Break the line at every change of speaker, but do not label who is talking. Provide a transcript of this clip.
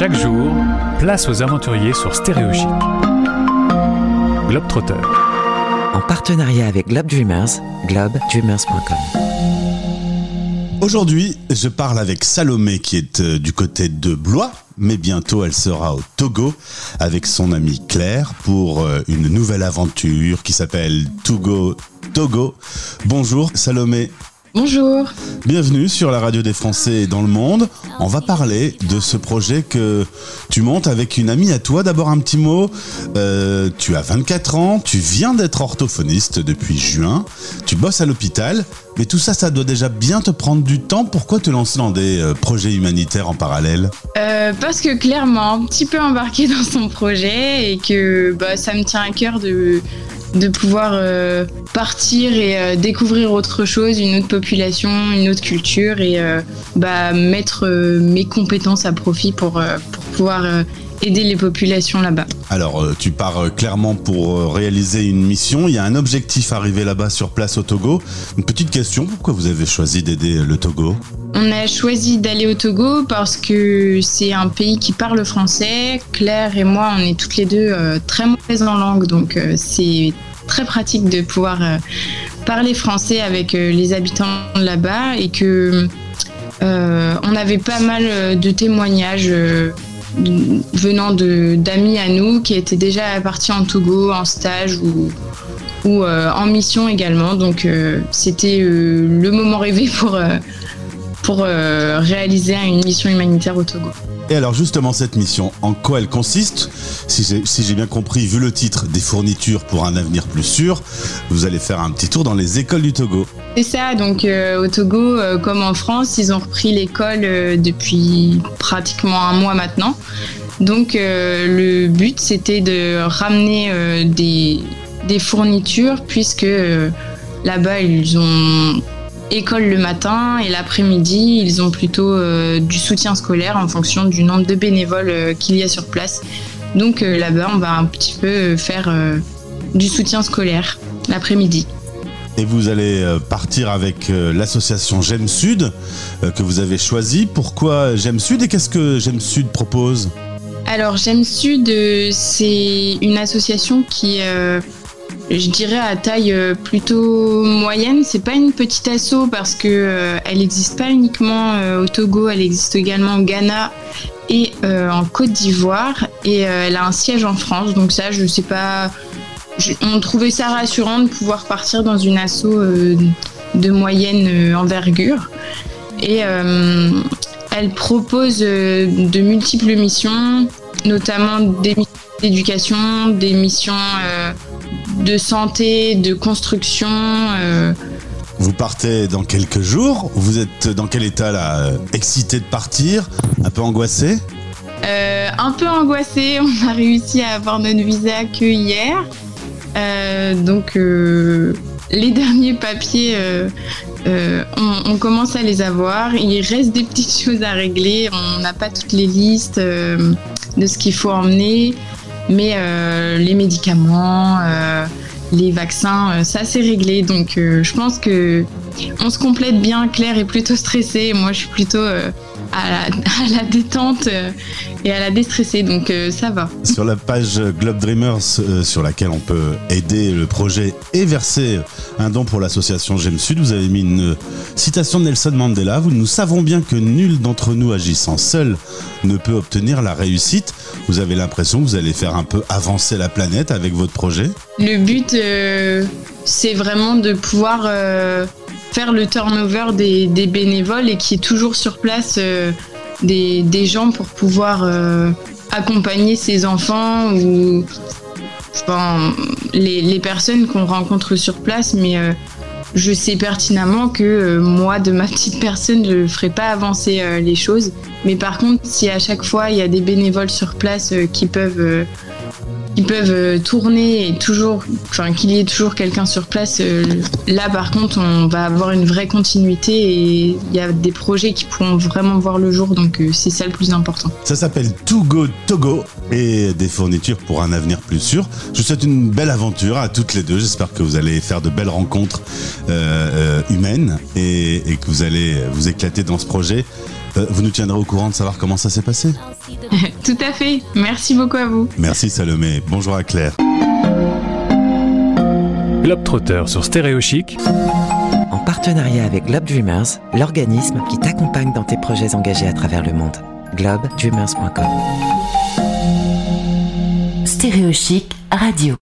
Chaque jour, place aux aventuriers sur Stéréo Chic. Globetrotter.
En partenariat avec Globe Dreamers, globedreamers.com.
Aujourd'hui, je parle avec Salomé qui est euh, du côté de Blois, mais bientôt elle sera au Togo avec son amie Claire pour euh, une nouvelle aventure qui s'appelle Togo Togo. Bonjour Salomé.
Bonjour.
Bienvenue sur la radio des Français dans le monde. On va parler de ce projet que tu montes avec une amie à toi. D'abord un petit mot. Euh, tu as 24 ans, tu viens d'être orthophoniste depuis juin, tu bosses à l'hôpital, mais tout ça, ça doit déjà bien te prendre du temps. Pourquoi te lancer dans des euh, projets humanitaires en parallèle?
Euh, parce que Claire m'a un petit peu embarqué dans son projet et que bah, ça me tient à cœur de, de pouvoir euh, partir et euh, découvrir autre chose, une autre population, une autre culture et euh, bah, mettre mes compétences à profit pour, pouvoir aider les populations là-bas.
Alors, euh, tu pars euh, clairement pour euh, réaliser une mission. Il y a un objectif arrivé là-bas sur place au Togo. Une petite question, pourquoi vous avez choisi d'aider le Togo?
On a choisi d'aller au Togo parce que c'est un pays qui parle français. Claire et moi, on est toutes les deux très mauvaises en langue, donc c'est très pratique de pouvoir parler français avec les habitants là-bas et que euh, on avait pas mal de témoignages venant d'amis à nous qui étaient déjà partis en Togo en stage ou euh, en mission également. Donc euh, c'était euh, le moment rêvé pour réaliser une mission humanitaire au Togo.
Et alors justement cette mission, en quoi elle consiste? Si j'ai bien compris, vu le titre des fournitures pour un avenir plus sûr, vous allez faire un petit tour dans les écoles du Togo.
C'est ça, donc euh, au Togo, euh, comme en France, ils ont repris l'école euh, depuis pratiquement un mois maintenant. Donc le but c'était de ramener des, des fournitures puisque là-bas ils ont école le matin et l'après-midi ils ont plutôt du soutien scolaire en fonction du nombre de bénévoles qu'il y a sur place. Donc là-bas on va un petit peu faire du soutien scolaire l'après-midi.
Et vous allez euh, partir avec euh, l'association J'aime Sud euh, que vous avez choisie. Pourquoi J'aime Sud et qu'est-ce que J'aime Sud propose?
Alors, J'aime Sud, c'est une association qui, je dirais, à taille plutôt moyenne. C'est pas une petite asso parce que elle n'existe pas uniquement au Togo, elle existe également au Ghana et en Côte d'Ivoire. Et elle a un siège en France. Donc ça, je sais pas. On trouvait ça rassurant de pouvoir partir dans une asso euh, de moyenne euh, envergure. Et euh, elle propose de multiples missions, notamment des missions d'éducation, des missions de santé, de construction.
Vous partez dans quelques jours. Vous êtes dans quel état là Excité de partir Un peu angoissé?
Euh, un peu angoissé, on a réussi à avoir notre visa que hier. Euh, donc euh, les derniers papiers, euh, on, on commence à les avoir. Il reste des petites choses à régler. On n'a pas toutes les listes de ce qu'il faut emmener, mais les médicaments, les vaccins, ça c'est réglé. Donc je pense que on se complète bien. Claire est plutôt stressée, moi je suis plutôt à, la, à la détente euh, et à la déstressée, donc euh, ça va.
Sur la page Globe Dreamers, euh, sur laquelle on peut aider le projet et verser un don pour l'association J'aime Sud, vous avez mis une citation de Nelson Mandela. Vous, nous savons bien que nul d'entre nous agissant seul ne peut obtenir la réussite. Vous avez l'impression que vous allez faire un peu avancer la planète avec votre projet?
Le but, euh, c'est vraiment de pouvoir euh, faire le turnover des, bénévoles et qui est toujours sur place euh, des, gens pour pouvoir euh, accompagner ces enfants ou les, personnes qu'on rencontre sur place. Mais euh, je sais pertinemment que moi, de ma petite personne, je ne ferai pas avancer les choses. Mais par contre, si à chaque fois il y a des bénévoles sur place qui peuvent qui peuvent euh, tourner et toujours, enfin qu'il y ait toujours quelqu'un sur place. euh, là, par contre, on va avoir une vraie continuité et il y a des projets qui pourront vraiment voir le jour. Donc, euh, c'est ça le plus important.
Ça s'appelle Togo Togo et des fournitures pour un avenir plus sûr. Je vous souhaite une belle aventure à toutes les deux. J'espère que vous allez faire de belles rencontres humaines et que vous allez vous éclater dans ce projet. Euh, vous nous tiendrez au courant de savoir comment ça s'est passé
Tout à fait. Merci beaucoup à vous.
Merci Salomé. Bonjour à Claire.
Globetrotter sur Stéréo Chic,
En partenariat avec Globe Dreamers, l'organisme qui t'accompagne dans tes projets engagés à travers le monde. globedreamers.com
Stéréo Chic Radio.